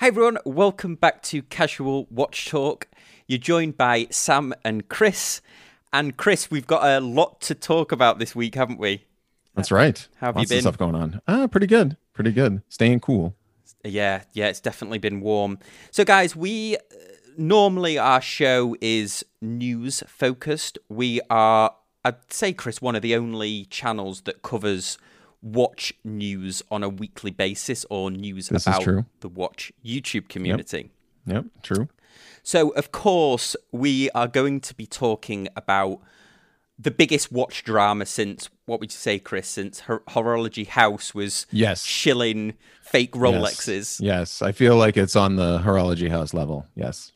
Hi everyone, welcome back to Casual Watch Talk. You're joined by Sam and Chris. And Chris, we've got a lot to talk about this week, haven't we? That's right. How have Lots you of been? stuff going on. Ah, pretty good. Pretty good. Staying cool. Yeah, yeah, it's definitely been warm. So, guys, we uh, normally our show is news focused. We are, I'd say, Chris, one of the only channels that covers watch news on a weekly basis or news This about the watch YouTube community. Yep, true. So, of course, we are going to be talking about the biggest watch drama since what would you say, Chris? Since Hor- Horology House was Yes. shilling fake Rolexes. Yes. yes, I feel like it's on the horology house level. Yes.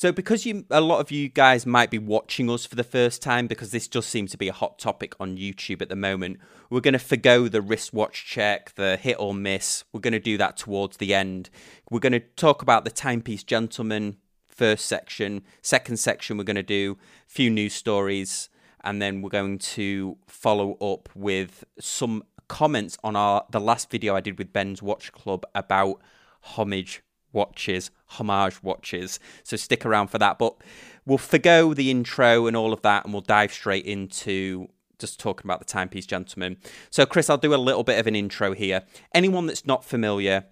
So, because you, a lot of you guys might be watching us for the first time, because this just seems to be a hot topic on YouTube at the moment, we're going to forgo the wristwatch check, the hit or miss. We're going to do that towards the end. We're going to talk about the timepiece gentleman first section. Second section, we're going to do a few news stories, and then we're going to follow up with some comments on our the last video I did with Ben's Watch Club about homage watches, homage watches. So stick around for that. But we'll forgo the intro and all of that, and we'll dive straight into just talking about the timepiece gentleman. So, Chris, I'll do a little bit of an intro here. Anyone that's not familiar,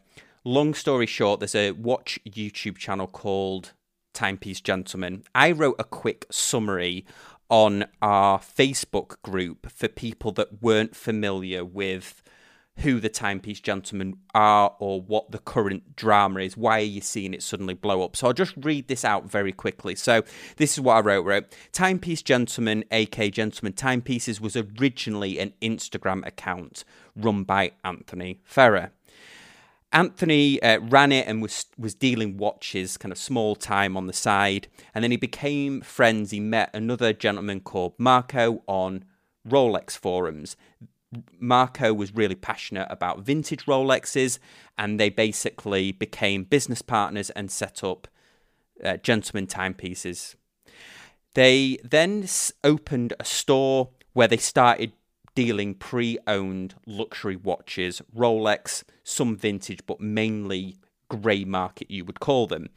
long story short, there's a watch YouTube channel called Timepiece Gentleman. I wrote a quick summary on our Facebook group for people that weren't familiar with who the timepiece gentlemen are or what the current drama is. Why are you seeing it suddenly blow up? So I'll just read this out very quickly. So this is what I wrote. Wrote timepiece gentleman, AK Gentleman Timepieces, was originally an Instagram account run by Anthony Farrer. Anthony uh, ran it and was was dealing watches, kind of small time on the side, and then he became friends. He met another gentleman called Marco on Rolex forums. Marco was really passionate about vintage Rolexes, and they basically became business partners and set up uh, Gentleman Timepieces. They then opened a store where they started dealing pre owned luxury watches, Rolex, some vintage, but mainly grey market, you would call them.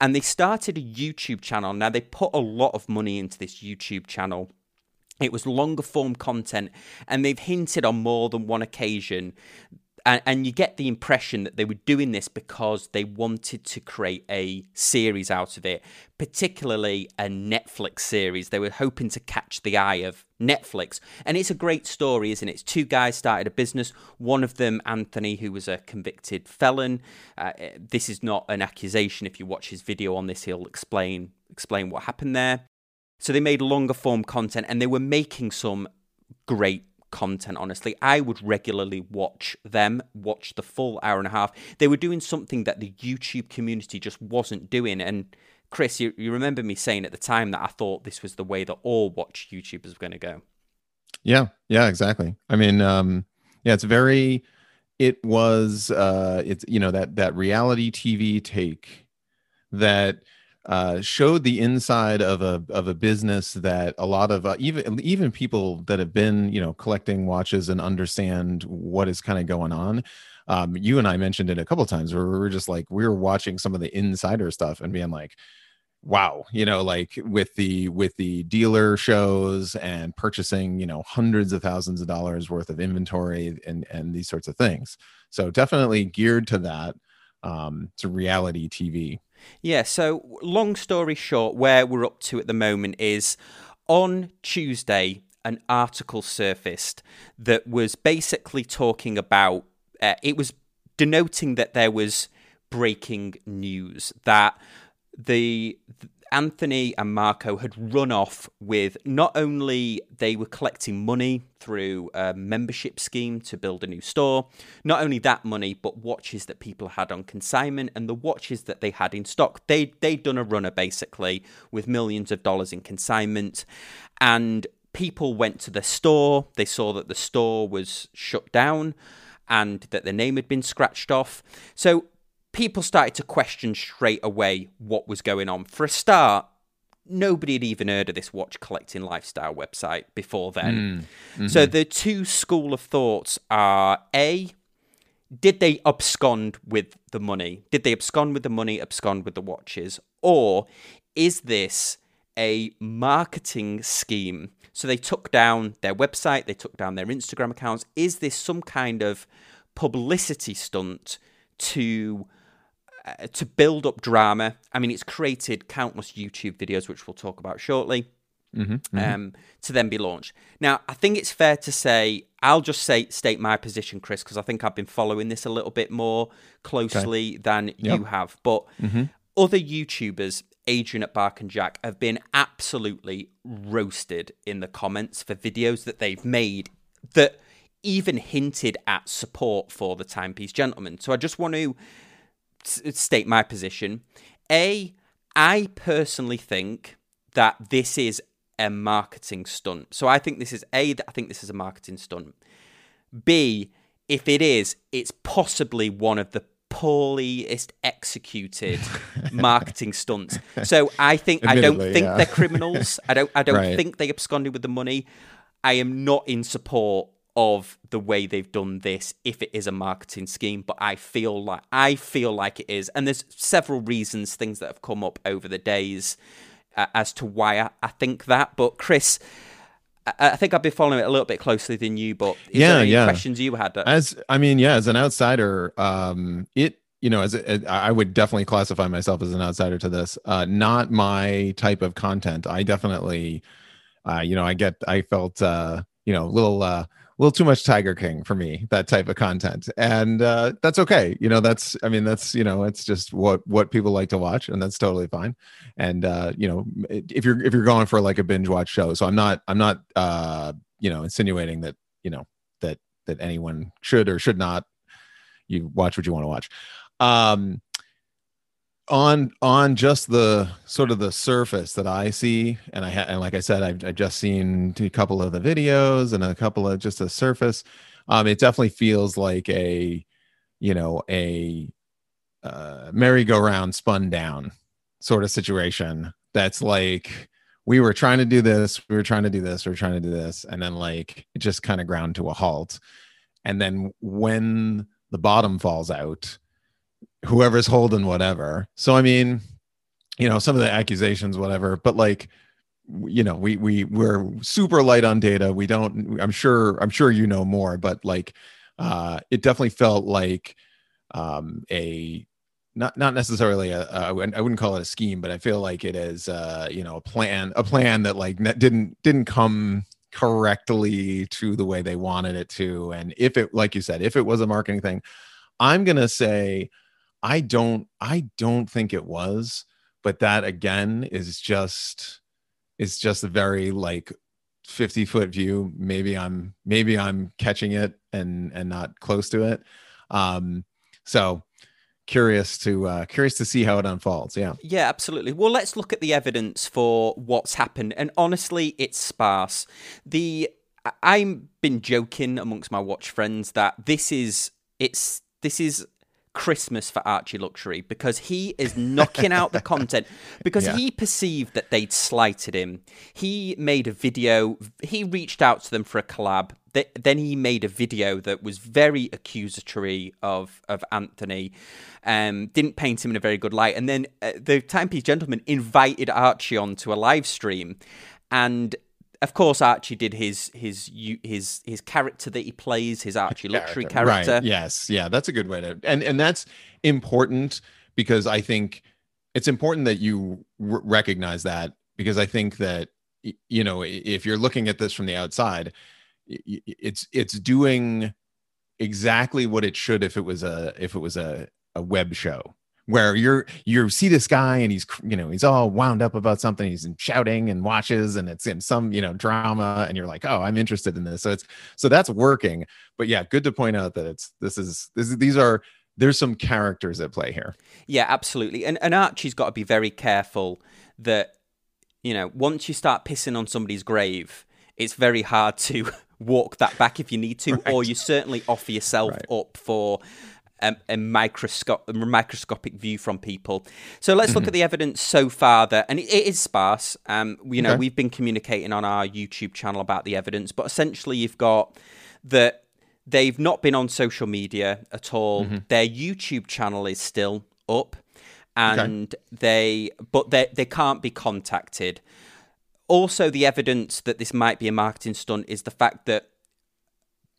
And they started a YouTube channel. Now, they put a lot of money into this YouTube channel. It was longer form content, and they've hinted on more than one occasion. And, and you get the impression that they were doing this because they wanted to create a series out of it, particularly a Netflix series. They were hoping to catch the eye of Netflix. And it's a great story, isn't it? It's two guys started a business. One of them, Anthony, who was a convicted felon. Uh, this is not an accusation. If you watch his video on this, he'll explain explain what happened there. So they made longer form content and they were making some great content, honestly. I would regularly watch them, watch the full hour and a half. They were doing something that the YouTube community just wasn't doing. And Chris, you, you remember me saying at the time that I thought this was the way that all watch YouTubers were going to go. Yeah, yeah, exactly. I mean, um, yeah, it's very it was uh it's you know that that reality TV take that uh, showed the inside of a of a business that a lot of uh, even even people that have been you know collecting watches and understand what is kind of going on. Um, you and I mentioned it a couple times where we were just like we were watching some of the insider stuff and being like, wow, you know, like with the with the dealer shows and purchasing you know hundreds of thousands of dollars worth of inventory and and these sorts of things. So definitely geared to that um, to reality TV. Yeah, so long story short, where we're up to at the moment is on Tuesday, an article surfaced that was basically talking about uh, it was denoting that there was breaking news that the Anthony and Marco had run off with not only they were collecting money through a membership scheme to build a new store, not only that money, but watches that people had on consignment and the watches that they had in stock. They they'd done a runner basically with millions of dollars in consignment, and people went to the store. They saw that the store was shut down and that the name had been scratched off. So people started to question straight away what was going on. For a start, nobody had even heard of this watch collecting lifestyle website before then. Hmm. So mm-hmm. the two school of thoughts are A, did they abscond with the money? Did they abscond with the money, abscond with the watches? Or is this a marketing scheme? So they took down their website, they took down their Instagram accounts. Is this some kind of publicity stunt to to build up drama? I mean, it's created countless YouTube videos, which we'll talk about shortly. Mm-hmm, mm-hmm. Um, to then be launched. Now, I think it's fair to say, I'll just say state my position, Chris, because I think I've been following this a little bit more closely okay. than yep. you have. But mm-hmm. other YouTubers, Adrian at Bark and Jack, have been absolutely roasted in the comments for videos that they've made that even hinted at support for the Timepiece Gentleman. So I just want to state my position. A, I personally think that this is a marketing stunt. So I think this is A, I think this is a marketing stunt. B, if it is, it's possibly one of the poorlyest executed marketing stunts. So I think I don't think yeah. they're criminals. I don't I don't right. think they absconded with the money. I am not in support of the way they've done this if it is a marketing scheme but i feel like i feel like it is and there's several reasons things that have come up over the days uh, as to why I, I, think that. But Chris, I, I, think I've been following it a little bit closely than you. But yeah, yeah. Questions you had? As I mean, yeah, as an outsider, um, it you know, as I would definitely classify myself as an outsider to this. Uh, not my type of content. I definitely, uh, you know, I get, I felt, uh, you know, a little, uh, little too much Tiger King for me, that type of content. And uh, that's okay. You know, that's, I mean, that's, you know, it's just what, what people like to watch and that's totally fine. And, uh, you know, if you're, if you're going for like a binge watch show, so I'm not, I'm not, uh, you know, insinuating that, you know, that, that anyone should or should not, you watch what you want to watch. Um, on on just the sort of the surface that I see, and I ha- and like I said, I've, I've just seen a couple of the videos and a couple of just the surface. Um, it definitely feels like a, you know, a uh, merry-go-round spun down sort of situation. That's like we were trying to do this, we were trying to do this, we were trying to do this, and then like it just kind of ground to a halt. And then when the bottom falls out, whoever's holding whatever. So I mean, you know, some of the accusations, whatever, but like, you know, we we we're super light on data. We don't. I'm sure. I'm sure you know more, but like, uh, it definitely felt like um, a not not necessarily a, a I wouldn't call it a scheme, but I feel like it is uh, you know a plan a plan that like didn't didn't come correctly to the way they wanted it to. And if it like you said, if it was a marketing thing, I'm gonna say I don't I don't think it was, but that again is just is just a very like 50 foot view. Maybe I'm maybe I'm catching it and and not close to it. Um so curious to uh, curious to see how it unfolds. Yeah. Yeah, absolutely. Well, let's look at the evidence for what's happened, and honestly, it's sparse. The I've been joking amongst my watch friends that this is it's this is Christmas for Archie Luxury because he is knocking out the content because yeah. he perceived that they'd slighted him. He made a video, he reached out to them for a collab. Then he made a video that was very accusatory of of Anthony, um, didn't paint him in a very good light. And then uh, the Timepiece Gentleman invited Archie on to a live stream, and of course, Archie did his his his his character that he plays, his Archie luxury character. Right. Yes. Yeah, that's a good way to and and that's important because I think it's important that you r- recognize that because I think that you know if you're looking at this from the outside, it's it's doing exactly what it should if it was a if it was a a web show where you're you see this guy and he's you know he's all wound up about something he's shouting and watches and it's in some you know drama and you're like oh i'm interested in this so it's so that's working but yeah good to point out that it's this is this these are there's some characters at play here yeah absolutely and, and archie's got to be very careful that you know once you start pissing on somebody's grave it's very hard to walk that back if you need to right. or you certainly offer yourself right. up for a, a, a microscopic view from people. So let's look mm-hmm. at the evidence so far that, and it, it is sparse. Um, you know, okay. we've been communicating on our YouTube channel about the evidence, but essentially you've got that they've not been on social media at all. Mm-hmm. Their YouTube channel is still up, and okay. they but they they can't be contacted. Also, the evidence that this might be a marketing stunt is the fact that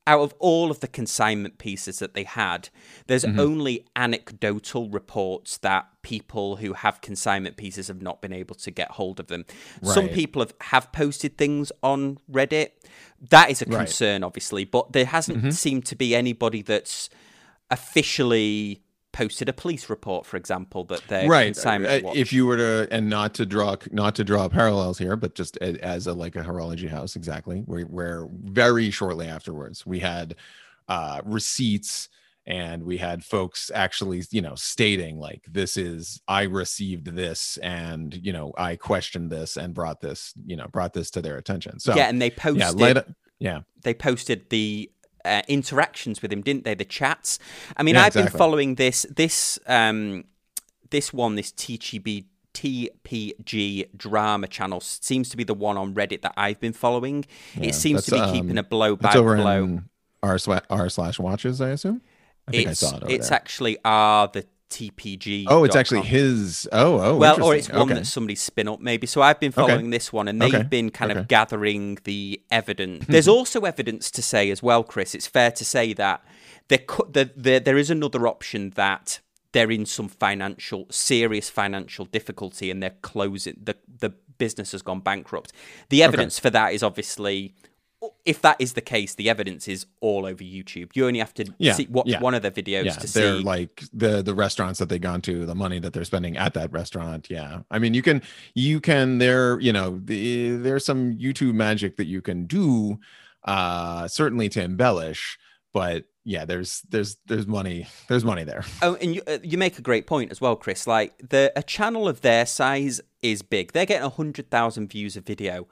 out of all of the consignment pieces that they had, there's mm-hmm. only anecdotal reports that people who have consignment pieces have not been able to get hold of them. Right. Some people have, have posted things on Reddit. That is a concern, right. obviously, but there hasn't mm-hmm. seemed to be anybody that's officially posted a police report, for example, that they right. Uh, if you were to, and not to draw, not to draw parallels here, but just as a like a horology house, exactly, where, where very shortly afterwards we had uh, receipts and we had folks actually you know stating like this is i received this and you know i questioned this and brought this you know brought this to their attention so yeah and they posted yeah, later, yeah. they posted the uh, interactions with him, didn't they? The chats. I mean, yeah, I've exactly. been following this this um this one, this TGB TPG drama channel seems to be the one on Reddit that I've been following. Yeah, it seems to be um, keeping a blow by blow. R, r slash watches, I assume. I think it's, I saw it. it's there. actually R the TPG. Oh, it's actually his. Oh, oh. Well, or it's one okay. that somebody spin up maybe. So I've been following okay. this one, and they've okay. been kind of gathering the evidence. Hmm. There's also evidence to say as well, Chris. It's fair to say that there there, there, there is another option that they're in some financial serious financial difficulty and they're closing the the business has gone bankrupt. The evidence for that is obviously if that is the case, the evidence is all over YouTube. You only have to yeah, see, watch yeah. one of the videos yeah, to they're see like the the restaurants that they've gone to, the money that they're spending at that restaurant. Yeah, I mean, you can you can there you know the, there's some YouTube magic that you can do, uh, certainly to embellish, but yeah, there's there's there's money there's money there. Oh, and you uh, you make a great point as well, Chris. Like the a channel of their size is big. They're getting hundred thousand views a video,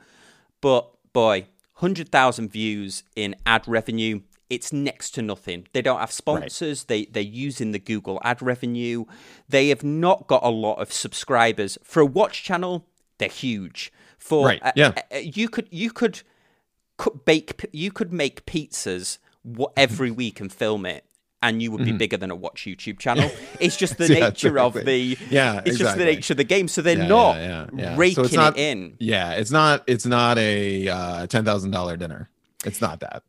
but boy 100,000 views in ad revenue. It's next to nothing. They don't have sponsors. Right. They they're using the Google ad revenue. They have not got a lot of subscribers for a watch channel. They're huge. For right. Uh, yeah, uh, you could you could, could bake you could make pizzas every week and film it and you would be mm-hmm. bigger than a watch YouTube channel. It's just the yeah, nature exactly. of the yeah, it's exactly. just the nature of the game. So they're yeah, not yeah, raking so not, it in. Yeah, it's not it's not a uh, ten thousand dollar dinner. It's not that.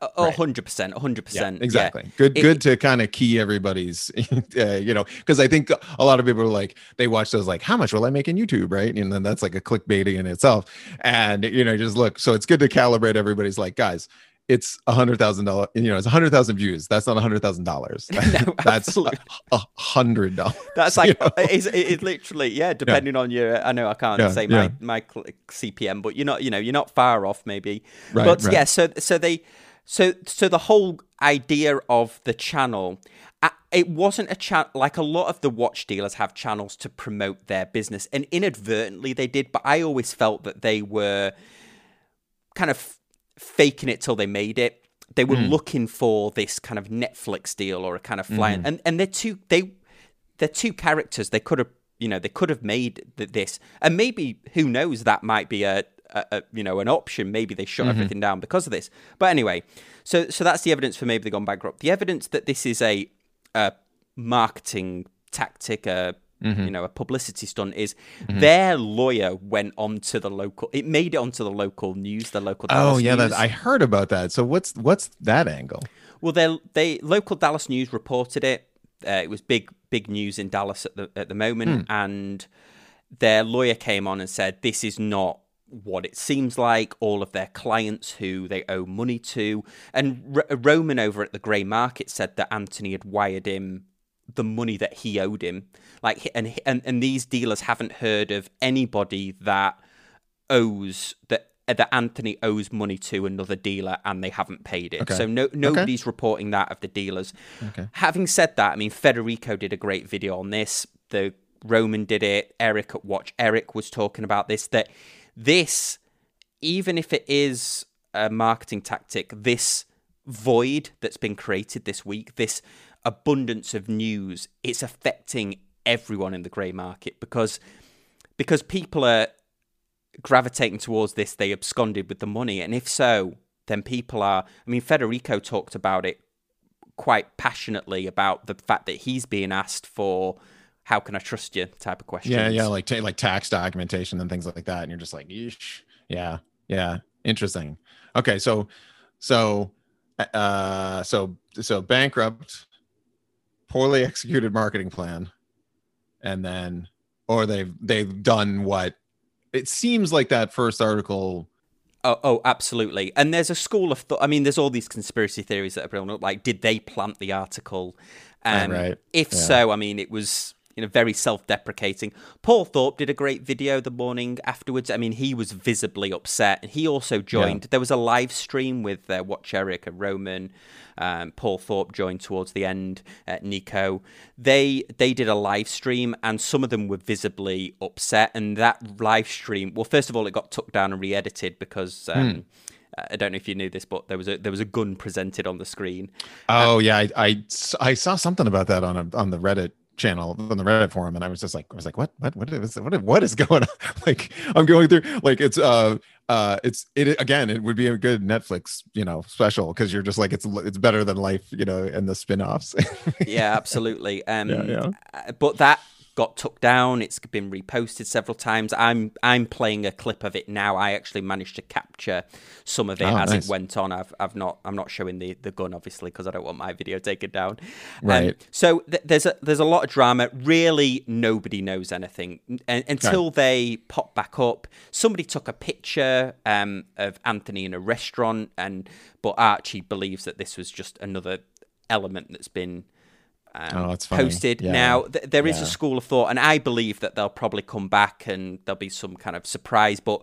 A hundred percent, a hundred percent. Exactly. Good, it, good to kind of key everybody's, uh, you know, because I think a lot of people are like they watch those like, how much will I make in YouTube, right? And then that's like a clickbait in itself. And you know, just look. So it's good to calibrate everybody's like, guys, it's a hundred thousand dollars. You know, it's a hundred thousand views. That's not a hundred thousand dollars. That's a hundred dollars. That's like it's, it's literally yeah. Depending yeah. on your, I know I can't yeah, say my yeah. my CPM, but you're not you know you're not far off maybe. Right, but right. yeah, so so they so so the whole idea of the channel. Uh, it wasn't a channel like a lot of the watch dealers have channels to promote their business, and inadvertently they did. But I always felt that they were kind of faking it till they made it. They were mm. looking for this kind of Netflix deal or a kind of flying, mm. and and they're two they they're two characters. They could have you know they could have made this, and maybe who knows that might be a, a, a you know an option. Maybe they shut mm-hmm. everything down because of this. But anyway, so so that's the evidence for maybe they've gone bankrupt. The evidence that this is a, a marketing tactic, a Mm-hmm. you know, a publicity stunt is mm-hmm. their lawyer went onto the local. It made it onto the local news, the local. Oh, Dallas oh yeah, that, I heard about that. So what's what's that angle? Well, they they local Dallas news reported it. Uh, it was big big news in Dallas at the at the moment, mm. and their lawyer came on and said this is not what it seems like all of their clients who they owe money to and R- roman over at the grey market said that anthony had wired him the money that he owed him. Like, and and and these dealers haven't heard of anybody that owes that that Anthony owes money to another dealer and they haven't paid it. Okay. So no nobody's okay. reporting that of the dealers. Okay. Having said that, I mean Federico did a great video on this. The Roman did it. Eric at Watch Eric was talking about this. That this, even if it is a marketing tactic, this void that's been created this week, this abundance of news, it's affecting everyone in the grey market because because people are gravitating towards this. They absconded with the money, and if so, then people are. I mean, Federico talked about it quite passionately about the fact that he's being asked for how can I trust you type of question. Yeah, yeah, like like tax documentation and things like that, and you're just like, Eesh. yeah, yeah, interesting. Okay, so so uh so so bankrupt, poorly executed marketing plan, and then or they've they've done what it seems like that first article Oh, oh, absolutely. And there's a school of thought. I mean, there's all these conspiracy theories that are blown up. Like, did they plant the article? Um, right. If yeah. so, I mean, it was you know very self-deprecating. Paul Thorpe did a great video the morning afterwards. I mean, he was visibly upset, and he also joined. Yeah. There was a live stream with uh, Watch Eric and Roman. Um, Paul Thorpe joined towards the end. Uh, Nico, they they did a live stream, and some of them were visibly upset. And that live stream, well, first of all, it got took down and re-edited because. Um, hmm I don't know if you knew this, but there was a there was a gun presented on the screen. Oh um, yeah, I, I, I saw something about that on a, on the Reddit channel on the Reddit forum, and I was just like, I was like, what, what, what is, what, what is going on? like, I'm going through, like, it's, uh, uh, it's, it again, it would be a good Netflix, you know, special because you're just like, it's, it's better than life, you know, and the spin-offs. yeah, absolutely. Um, yeah, yeah. Uh, but that got took down. It's been reposted several times. I'm I'm playing a clip of it now. I actually managed to capture some of it oh, as nice. it went on. I've I've not I'm not showing the, the gun obviously because I don't want my video taken down. Um, right. Um, so th- there's a there's a lot of drama. Really, nobody knows anything until right. they pop back up. Somebody took a picture um, of Anthony in a restaurant, and but Archie believes that this was just another element that's been um, oh, posted. Yeah. Now, th- there is yeah. a school of thought, and I believe that they'll probably come back and there'll be some kind of surprise. But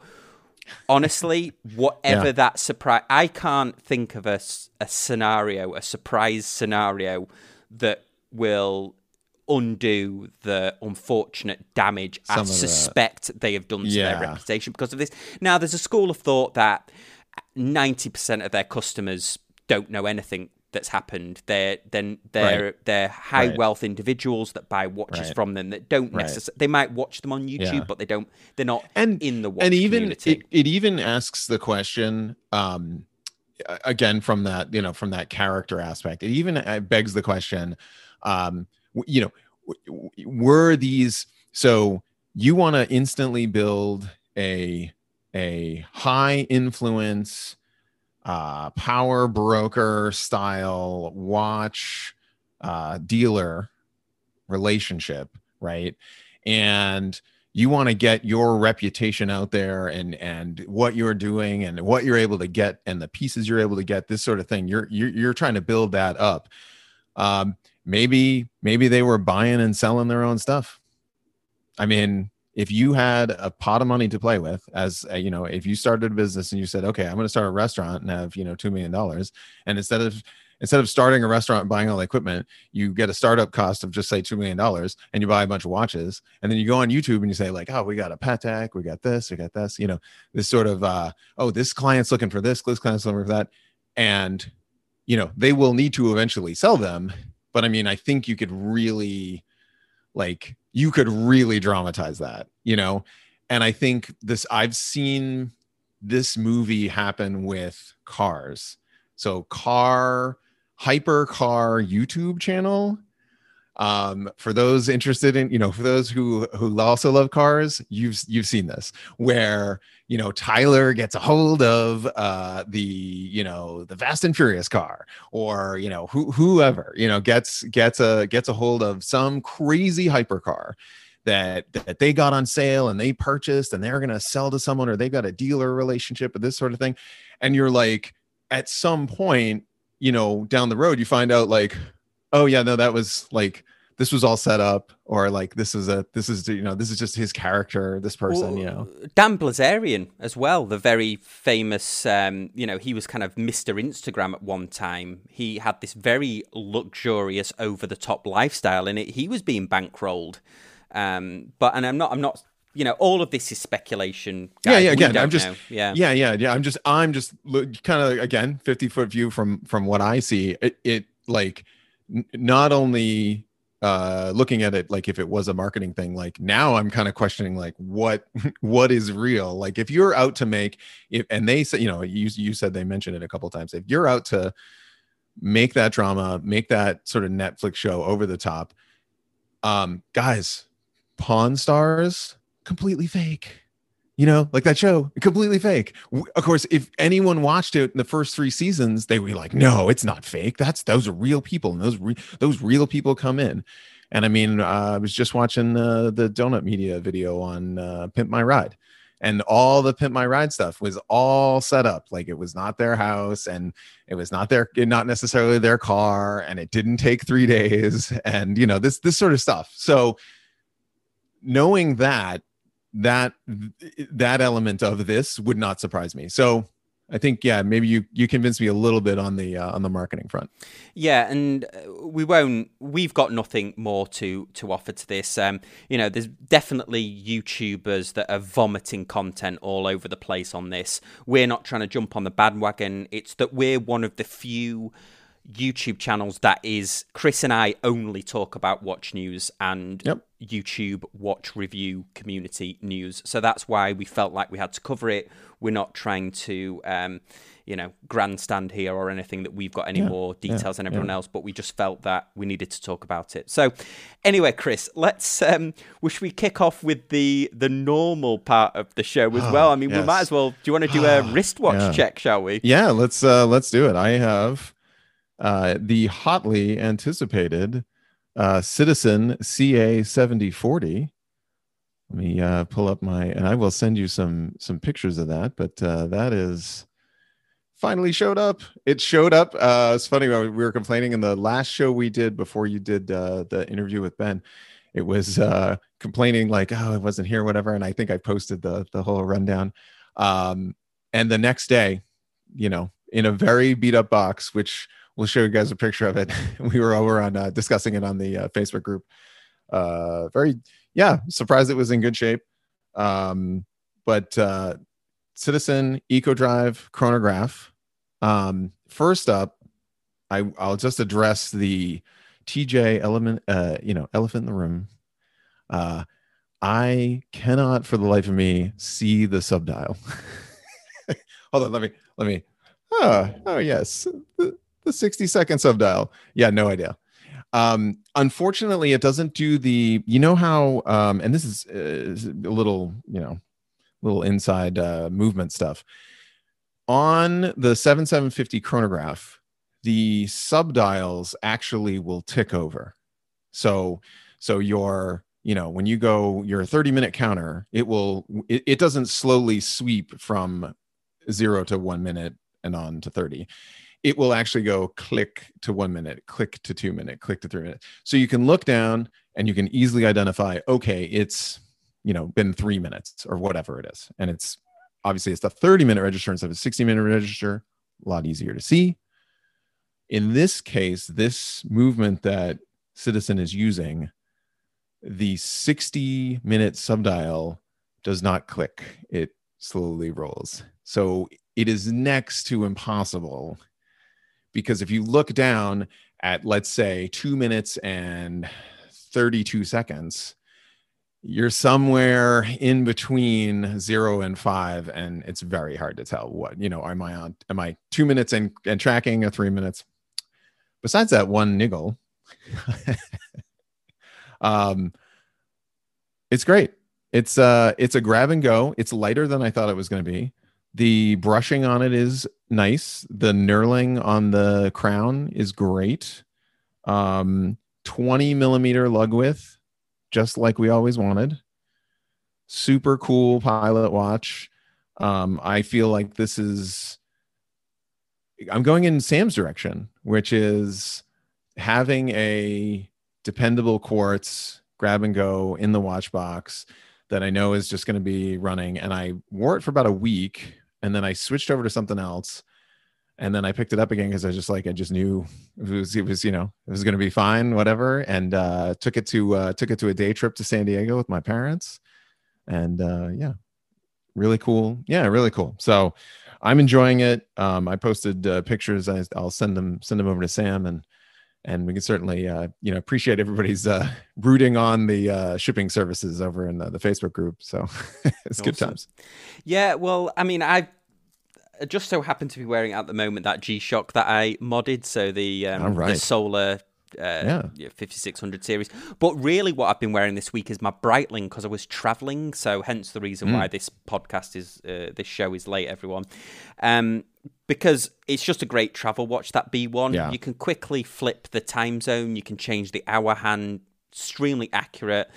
honestly, whatever yeah. that surprise, I can't think of a, a scenario, a surprise scenario that will undo the unfortunate damage Some I suspect that. they have done to yeah. their reputation because of this. Now, there's a school of thought that 90% of their customers don't know anything that's happened. They're then they're right. they're high right. wealth individuals that buy watches right. from them that don't necessarily they might watch them on YouTube, yeah. but they don't they're not and, in the watch and even it, it, even asks the question um again from that you know from that character aspect it even uh, begs the question um you know were these so you want to instantly build a a high influence uh, power broker style watch uh, dealer relationship, right? And you want to get your reputation out there and and what you're doing and what you're able to get and the pieces you're able to get this sort of thing. You're you're, you're trying to build that up. Um maybe maybe they were buying and selling their own stuff. I mean if you had a pot of money to play with as a, you know if you started a business and you said okay i'm going to start a restaurant and have you know $2 million and instead of instead of starting a restaurant and buying all the equipment you get a startup cost of just say $2 million and you buy a bunch of watches and then you go on youtube and you say like oh we got a patek we got this we got this you know this sort of uh oh this client's looking for this this client's looking for that and you know they will need to eventually sell them but i mean i think you could really like you could really dramatize that, you know? And I think this, I've seen this movie happen with cars. So, car, hyper car YouTube channel um, for those interested in, you know, for those who who also love cars, you've you've seen this where you know Tyler gets a hold of uh, the you know the Fast and Furious car, or you know who, whoever you know gets gets a gets a hold of some crazy hypercar that that they got on sale and they purchased and they're going to sell to someone or they've got a dealer relationship or this sort of thing, and you're like at some point you know down the road you find out like oh yeah no that was like this was all set up or like this is a this is you know this is just his character this person well, you know. Dan bilzerian as well the very famous um you know he was kind of mr instagram at one time. He had this very luxurious over the top lifestyle and it. He was being bankrolled. Um but and i'm not i'm not you know all of this is speculation guys. yeah yeah again i'm just know. yeah. Yeah yeah yeah i'm just i'm just kind of again 50 foot view from from what i see. It, it like not only uh looking at it like if it was a marketing thing like now i'm kind of questioning like what what is real? Like if you're out to make if and they said you know you you said they mentioned it a couple times if you're out to make that drama make that sort of netflix show over the top um guys pawn stars completely fake you know like that show completely fake. Of course if anyone watched it in the first three seasons they were like no it's not fake. That's those are real people and those re- those real people come in. And i mean uh, i was just watching uh, the donut media video on uh, pimp my ride and all the pimp my ride stuff was all set up. Like it was not their house and it was not their not necessarily their car and it didn't take three days and you know this this sort of stuff. So knowing that that that element of this would not surprise me. So I think yeah, maybe you you convinced me a little bit on the uh, on the marketing front. Yeah, and uh, we won't. We've got nothing more to to offer to this. Um, you know, there's definitely YouTubers that are vomiting content all over the place on this. We're not trying to jump on the bandwagon. It's that we're one of the few YouTube channels that is Chris and I only talk about watch news and yep. YouTube watch review community news. So that's why we felt like we had to cover it. We're not trying to, um, you know, grandstand here or anything that we've got any yeah, more details yeah, than everyone yeah. else, but we just felt that we needed to talk about it. So, anyway, Chris, let's. Um, wish we kick off with the the normal part of the show as well? I mean, yes. we might as well. Do you want to do a wristwatch check? Shall we? Yeah, let's uh, let's do it. I have uh, the hotly anticipated uh, Citizen CA seventy forty. Let me uh, pull up my, and I will send you some some pictures of that. But uh, that is finally showed up. It showed up. Uh, it's funny we were complaining in the last show we did before you did uh, the interview with Ben. It was complaining like, oh, it wasn't here, whatever. And I think I posted the the whole rundown. Um, and the next day, you know, in a very beat up box, which we'll show you guys a picture of it. we were over on uh, discussing it on the uh, Facebook group. Uh, very, yeah, surprised it was in good shape. Um, but uh, Citizen Eco Drive chronograph. Um, first up, I, I'll just address the TJ element, uh, you know, elephant in the room. Uh, I cannot, for the life of me, see the subdial. Hold on, let me, let me. Oh, oh yes, the 60 second subdial. Yeah, no idea. Um, unfortunately, it doesn't do the, you know how, um, and this is, uh, a little, you know, little inside uh, movement stuff. On the 7750 chronograph, the subdials actually will tick over. So, so your, you know, when you go your 30 minute counter, it will, it, it doesn't slowly sweep from zero to one minute and on to 30 it will actually go click to one minute, click to two minute, click to three minutes. So you can look down and you can easily identify, okay, it's you know been three minutes or whatever it is, and it's obviously it's the 30 minute register instead of a 60 minute register. A lot easier to see. In this case, this movement that Citizen is using, the 60 minute subdial does not click. It slowly rolls. So it is next to impossible because if you look down at let's say two minutes and 32 seconds you're somewhere in between zero and five and it's very hard to tell what you know am i on am i two minutes and, and tracking or three minutes? Besides that one niggle um it's great. It's uh it's a grab and go. It's lighter than i thought it was going to be the brushing on it is nice. The knurling on the crown is great. Um, 20 millimeter lug width, just like we always wanted. Super cool pilot watch. Um, I feel like this is, I'm going in Sam's direction, which is having a dependable quartz grab and go in the watch box that I know is just going to be running. And I wore it for about a week and then I switched over to something else, and then I picked it up again because I just like I just knew it was it was you know it was going to be fine, whatever, and uh, took it to uh, took it to a day trip to San Diego with my parents, and uh, yeah, really cool. Yeah, really cool. So I'm enjoying it. Um, I posted uh, pictures. I, will send them send them over to Sam and and we can certainly uh, you know appreciate everybody's uh, rooting on the uh, shipping services over in the, the Facebook group. So it's awesome. good times. Yeah, well, I mean, I just so happen to be wearing at the moment that G Shock that I modded, so the um, right. the solar uh, yeah. 5600 series. But really, what I've been wearing this week is my Breitling because I was traveling. So, hence the reason mm. why this podcast is, uh, this show is late, everyone. Um, because it's just a great travel watch, that B1. Yeah. You can quickly flip the time zone, you can change the hour hand, extremely accurate.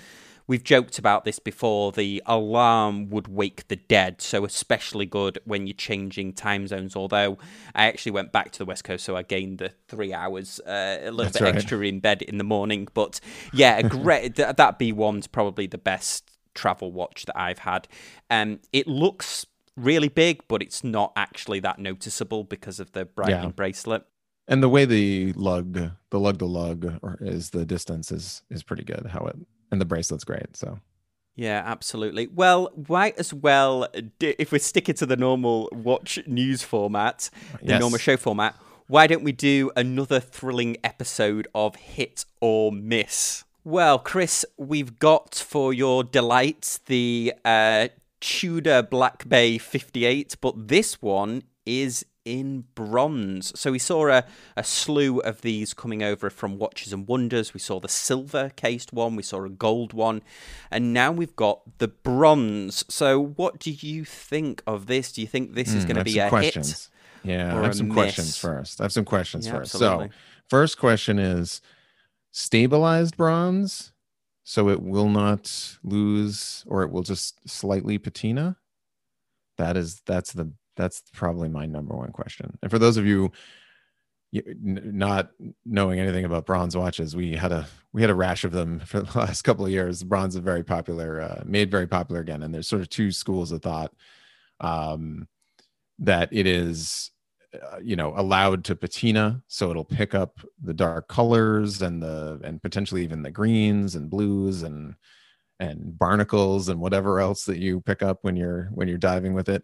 We've joked about this before. The alarm would wake the dead, so especially good when you're changing time zones. Although I actually went back to the West Coast, so I gained the three hours, uh, a little That's bit right. extra in bed in the morning. But yeah, great. that B1's probably the best travel watch that I've had. Um, it looks really big, but it's not actually that noticeable because of the Breitling yeah. bracelet. And the way the lug, the lug to lug, or is the distance is is pretty good. How it and the bracelet's great. So yeah, absolutely. Well, might as well, if we're sticking to the normal watch news format, the yes. normal show format, why don't we do another thrilling episode of Hit or Miss? Well, Chris, we've got for your delight the uh, Tudor Black Bay 58, but this one is in bronze. So we saw a, a slew of these coming over from Watches and Wonders. We saw the silver cased one, we saw a gold one, and now we've got the bronze. So what do you think of this? Do you think this mm, is going to be a questions. hit? Yeah, I have some miss? questions first. I have some questions yeah, first. Absolutely. So, first question is stabilized bronze, so it will not lose or it will just slightly patina. That is that's the that's probably my number one question. And for those of you not knowing anything about bronze watches, we had a we had a rash of them for the last couple of years. Bronze is very popular, uh, made very popular again, and there's sort of two schools of thought um, that it is, uh, you know, allowed to patina, so it'll pick up the dark colors and the and potentially even the greens and blues and and barnacles and whatever else that you pick up when you're when you're diving with it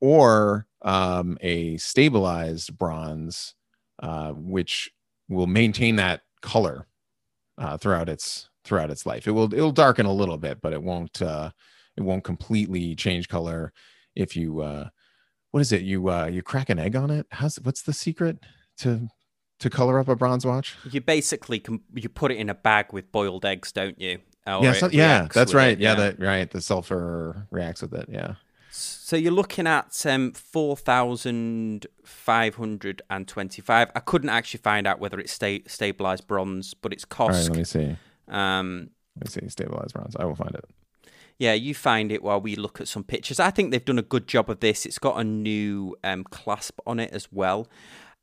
or um, a stabilized bronze, uh, which will maintain that color uh, throughout its throughout its life. It will it'll darken a little bit, but it won't uh, it won't completely change color if you uh, what is it you uh, you crack an egg on it. How's what's the secret to to color up a bronze watch? You basically com- you put it in a bag with boiled eggs, don't you? yeah, so, yeah, that's right. It, yeah, yeah, that right. The sulfur reacts with it. Yeah. So you're looking at um, 4,525. I couldn't actually find out whether it's sta- stabilized bronze, but it's cost. All right, let me see. Um, let me see. Stabilized bronze. I will find it. Yeah, you find it while we look at some pictures. I think they've done a good job of this. It's got a new um, clasp on it as well.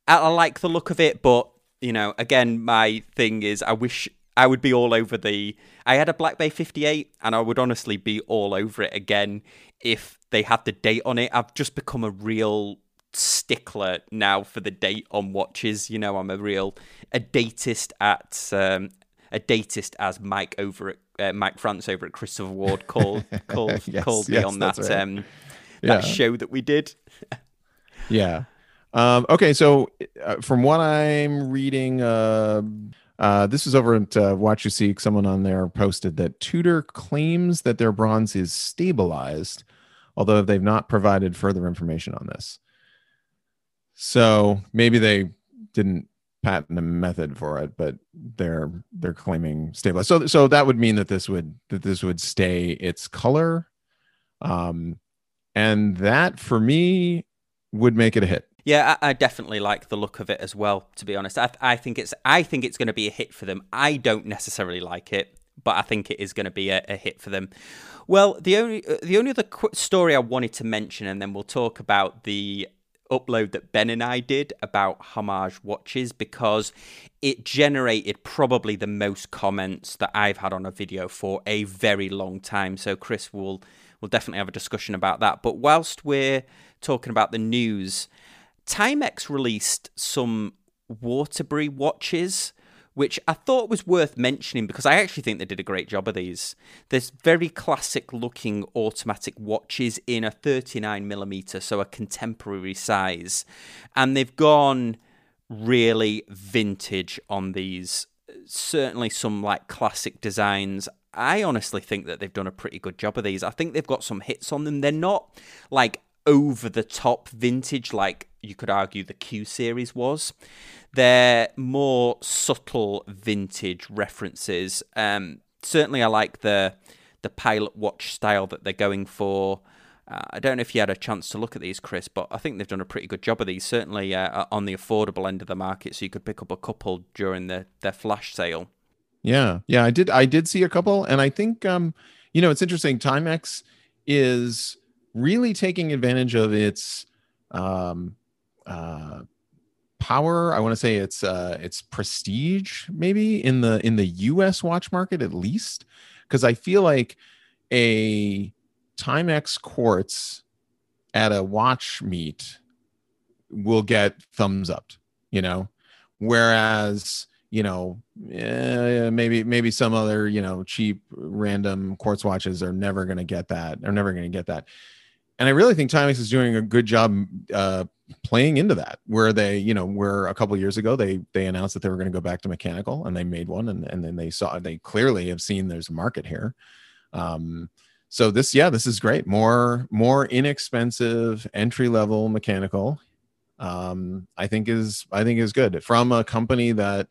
I, I like the look of it, but you know, again, my thing is, I wish I would be all over the. I had a Black Bay 58, and I would honestly be all over it again if they had the date on it. I've just become a real stickler now for the date on watches. You know, I'm a real a datist at um, a datist as Mike over at uh, Mike France over at Christopher Ward called called yes, called yes, me on that right. um, that yeah. show that we did. yeah. Um, okay, so uh, from what I'm reading, uh, uh, this is over at uh, WatchUSeek. Someone on there posted that Tudor claims that their bronze is stabilized, although they've not provided further information on this. So maybe they didn't patent a method for it, but they're they're claiming stabilized. So so that would mean that this would that this would stay its color, um, and that for me would make it a hit. Yeah, I, I, definitely like the look of it as well. To be honest, I, I think it's I think it's going to be a hit for them. I don't necessarily like it, but I think it is going to be a, a hit for them. Well, the only uh, the only other qu- story I wanted to mention, and then we'll talk about the upload that Ben and I did about homage watches because it generated probably the most comments that I've had on a video for a very long time. So Chris will will definitely have a discussion about that. But whilst we're talking about the news, Timex released some Waterbury watches, which I thought was worth mentioning because I actually think they did a great job of these. There's very classic looking automatic watches in a 39 millimeter, so a contemporary size, and they've gone really vintage on these. Certainly, some like classic designs. I honestly think that they've done a pretty good job of these. I think they've got some hits on them. They're not like over the top vintage like you could argue the Q series was. They're more subtle vintage references. Um, certainly, I like the the pilot watch style that they're going for. Uh, I don't know if you had a chance to look at these, Chris, but I think they've done a pretty good job of these. Certainly uh, on the affordable end of the market, so you could pick up a couple during the their flash sale. Yeah, yeah, I did. I did see a couple, and I think um, you know, it's interesting. Timex is really taking advantage of its um, uh, power. I want to say it's uh, it's prestige, maybe in the in the U.S. watch market at least, because I feel like a Timex quartz at a watch meet will get thumbs up, you know, whereas you know eh, maybe maybe some other you know cheap random quartz watches are never going to get that. Are never going to get that and I really think Timex is doing a good job uh, playing into that. Where they, you know, where a couple years ago they they announced that they were going to go back to mechanical, and they made one, and and then they saw they clearly have seen there's a market here. Um, so this, yeah, this is great. More more inexpensive entry level mechanical. Um, I think is I think is good from a company that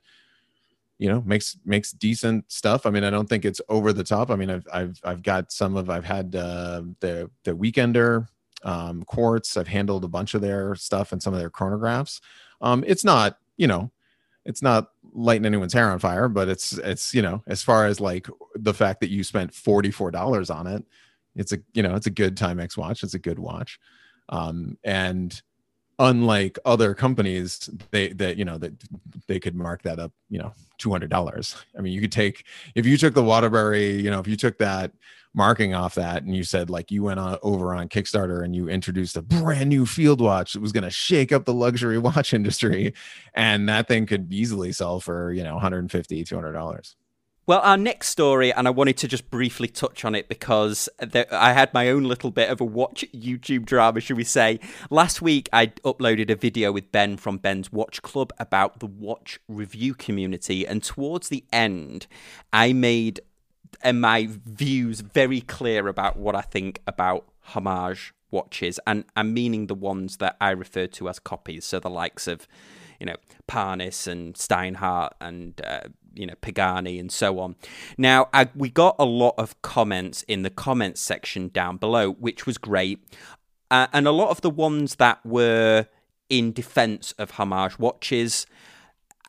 you know makes makes decent stuff. I mean i don't think it's over the top. I mean i've i've, I've got some of i've had uh, the the weekender um, quartz. I've handled a bunch of their stuff and some of their chronographs. Um, it's not you know it's not lighting anyone's hair on fire but it's it's you know as far as like the fact that you spent $44 on it it's a you know it's a good timex watch. It's a good watch. Um, and unlike other companies they that you know that they could mark that up you know $200 i mean you could take if you took the waterbury you know if you took that marking off that and you said like you went on over on kickstarter and you introduced a brand new field watch that was going to shake up the luxury watch industry and that thing could easily sell for you know 150 200 well, our next story, and I wanted to just briefly touch on it because there, I had my own little bit of a watch YouTube drama, should we say. Last week, I uploaded a video with Ben from Ben's Watch Club about the watch review community, and towards the end, I made uh, my views very clear about what I think about homage watches, and I'm meaning the ones that I refer to as copies, so the likes of you know Parnis and Steinhart and uh, you know Pagani and so on. Now I, we got a lot of comments in the comments section down below, which was great, uh, and a lot of the ones that were in defence of homage watches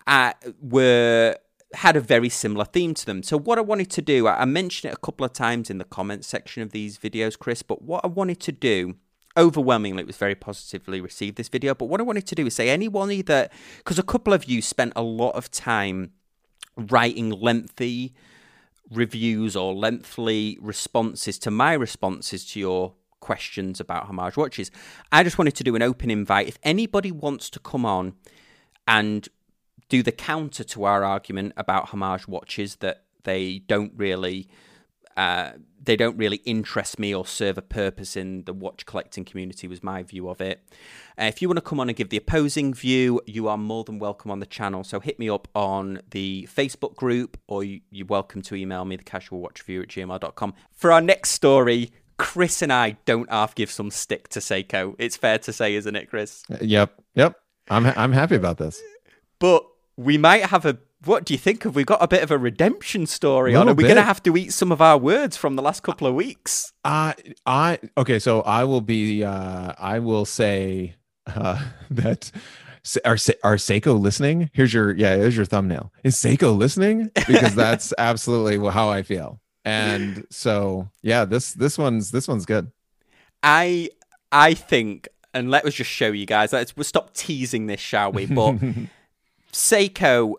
uh, were had a very similar theme to them. So what I wanted to do, I mentioned it a couple of times in the comments section of these videos, Kris, but what I wanted to do overwhelmingly it was very positively received this video but what i wanted to do is say anyone that because a couple of you spent a lot of time writing lengthy reviews or lengthy responses to my responses to your questions about homage watches. I just wanted to do an open invite. If anybody wants to come on and do the counter to our argument about homage watches that they don't really uh, they don't really interest me or serve a purpose in the watch collecting community was my view of it. Uh, if you want to come on and give the opposing view you are more than welcome on the channel. So hit me up on the facebook group or you, are welcome to email me the casual watch review at gmail.com for our next story kris and i don't half give some stick to seiko. It's fair to say isn't it kris? Uh, yep yep. I'm, I'm happy about this. But we might have a what do you think? Have we got a bit of a redemption story on? Are we going to have to eat some of our words from the last couple of weeks? Uh, I okay. So I will be. Uh, I will say uh, that. Are are Seiko listening? Here's your yeah. Here's your thumbnail. Is Seiko listening? Because that's absolutely how I feel. And so yeah, this this one's this one's good. I I think, and let us just show you guys. Let's we'll stop teasing this, shall we? But Seiko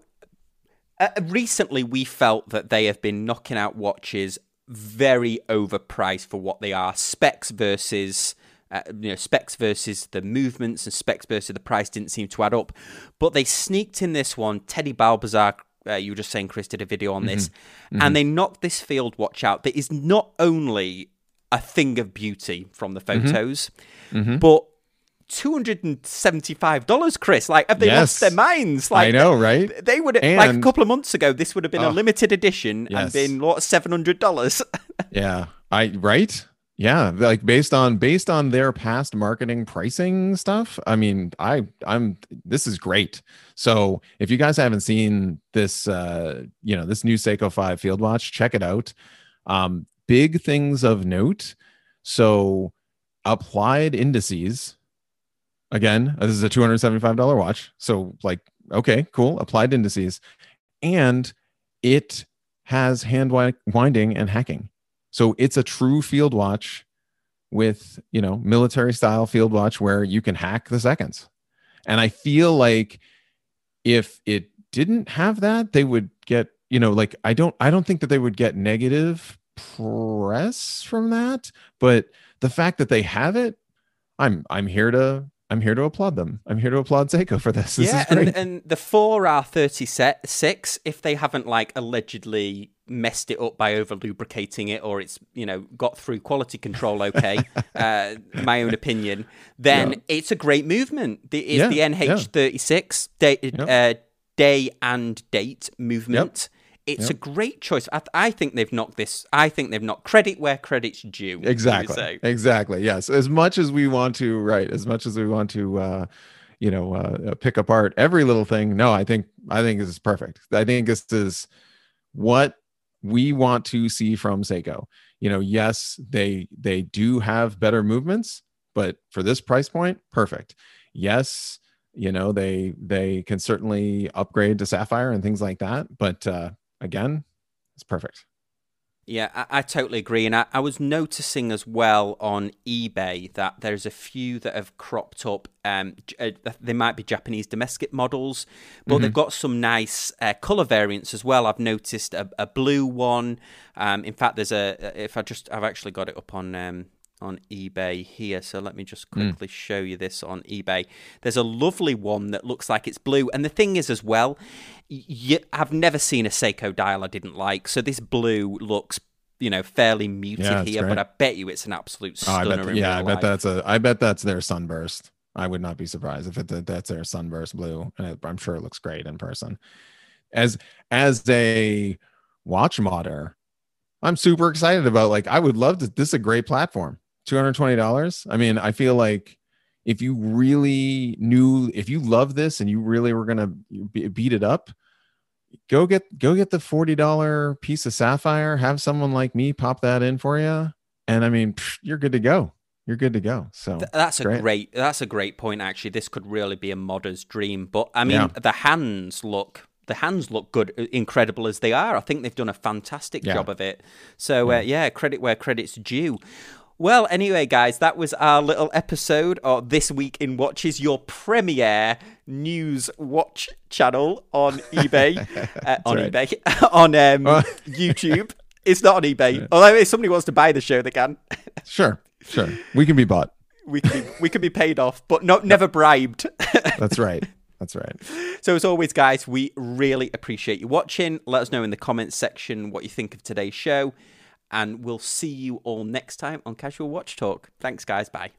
uh, recently, we felt that they have been knocking out watches very overpriced for what they are. Specs versus uh, you know specs versus the movements and specs versus the price didn't seem to add up. But they sneaked in this one. Teddy Baldassarre, uh, you were just saying, Kris did a video on this, mm-hmm. Mm-hmm. and they knocked this field watch out. That is not only a thing of beauty from the mm-hmm. photos, mm-hmm. but $275, Kris. Like, have they Yes. lost their minds? Like, I know, right? They would have, like a couple of months ago, this would have been a Oh. limited edition and been what seven hundred dollars. Yeah. I right? Yeah, like based on based on their past marketing pricing stuff. I mean, I I'm this is great. So, if you guys haven't seen this uh, you know, this new Seiko 5 Field Watch, check it out. Um big things of note. So, applied indices again, this is a $275 watch. So, like okay, cool, applied indices and it has hand wi- winding and hacking. So it's a true field watch with, you know, military style field watch where you can hack the seconds. And I feel like if it didn't have that, they would get, you know, like I don't I don't think that they would get negative press from that, but the fact that they have it, I'm I'm here to I'm here to applaud them. I'm here to applaud Seiko for this. This yeah, is great. and, and the four R thirty six, if they haven't like allegedly messed it up by over lubricating it, or it's you know got through quality control okay, uh, my own opinion, then Yeah. it's a great movement. The, it's Yeah, the. NH thirty six day uh, day and date movement. It's Yep. a great choice. I, I think they've knocked this. I think they've knocked credit where credit's due. exactly exactly yes as much as we want to right as much as we want to uh you know uh pick apart every little thing no i think i think this is perfect i think this is what we want to see from seiko you know yes they they do have better movements but for this price point perfect yes you know they they can certainly upgrade to sapphire and things like that but uh again it's perfect Yeah, I, I totally agree. And I, I was noticing as well on eBay that there's a few that have cropped up. Um, uh, they might be Japanese domestic models, but they've got some nice uh, color variants as well. I've noticed a, a blue one. Um, in fact, there's a. If I just, I've actually got it up on um, on eBay here. So let me just hmm. quickly show you this on eBay. There's a lovely one that looks like it's blue. And the thing is, as well, I've never seen a Seiko dial I didn't like. So this blue looks, you know, fairly muted Yeah, here, but. I bet you it's an absolute Oh, I stunner. bet, yeah, I bet life. that's a. I bet that's their sunburst. I would not be surprised if it that's their sunburst blue, and I'm sure it looks great in person. As as a watch modder, I'm super excited about. Like, I would love to. This is a great platform. Two hundred twenty dollars. I mean, I feel like if you really knew, if you love this and you really were gonna beat it up, go get go get the forty dollar piece of sapphire. Have someone like me pop that in for you, and I mean, you're good to go. You're good to go. So Th- that's a great. great. That's a great point. Actually, this could really be a modder's dream. But I mean, Yeah. the hands look. The hands look good, uh, incredible as they are. I think they've done a fantastic Yeah. job of it. So uh, yeah, credit where credit's due. Well, anyway, guys, that was our little episode of This Week in Watches, your premiere news watch channel on eBay, uh, on right. eBay, on um, Oh. YouTube. It's not on eBay. Although if somebody wants to buy the show, they can. sure, sure, we can be bought. we can be, we can be paid off, but not never bribed. That's right. That's right. so as always, guys, we really appreciate you watching. Let us know in the comments section what you think of today's show, and we'll see you all next time on Casual Watch Talk. Thanks, guys. Bye.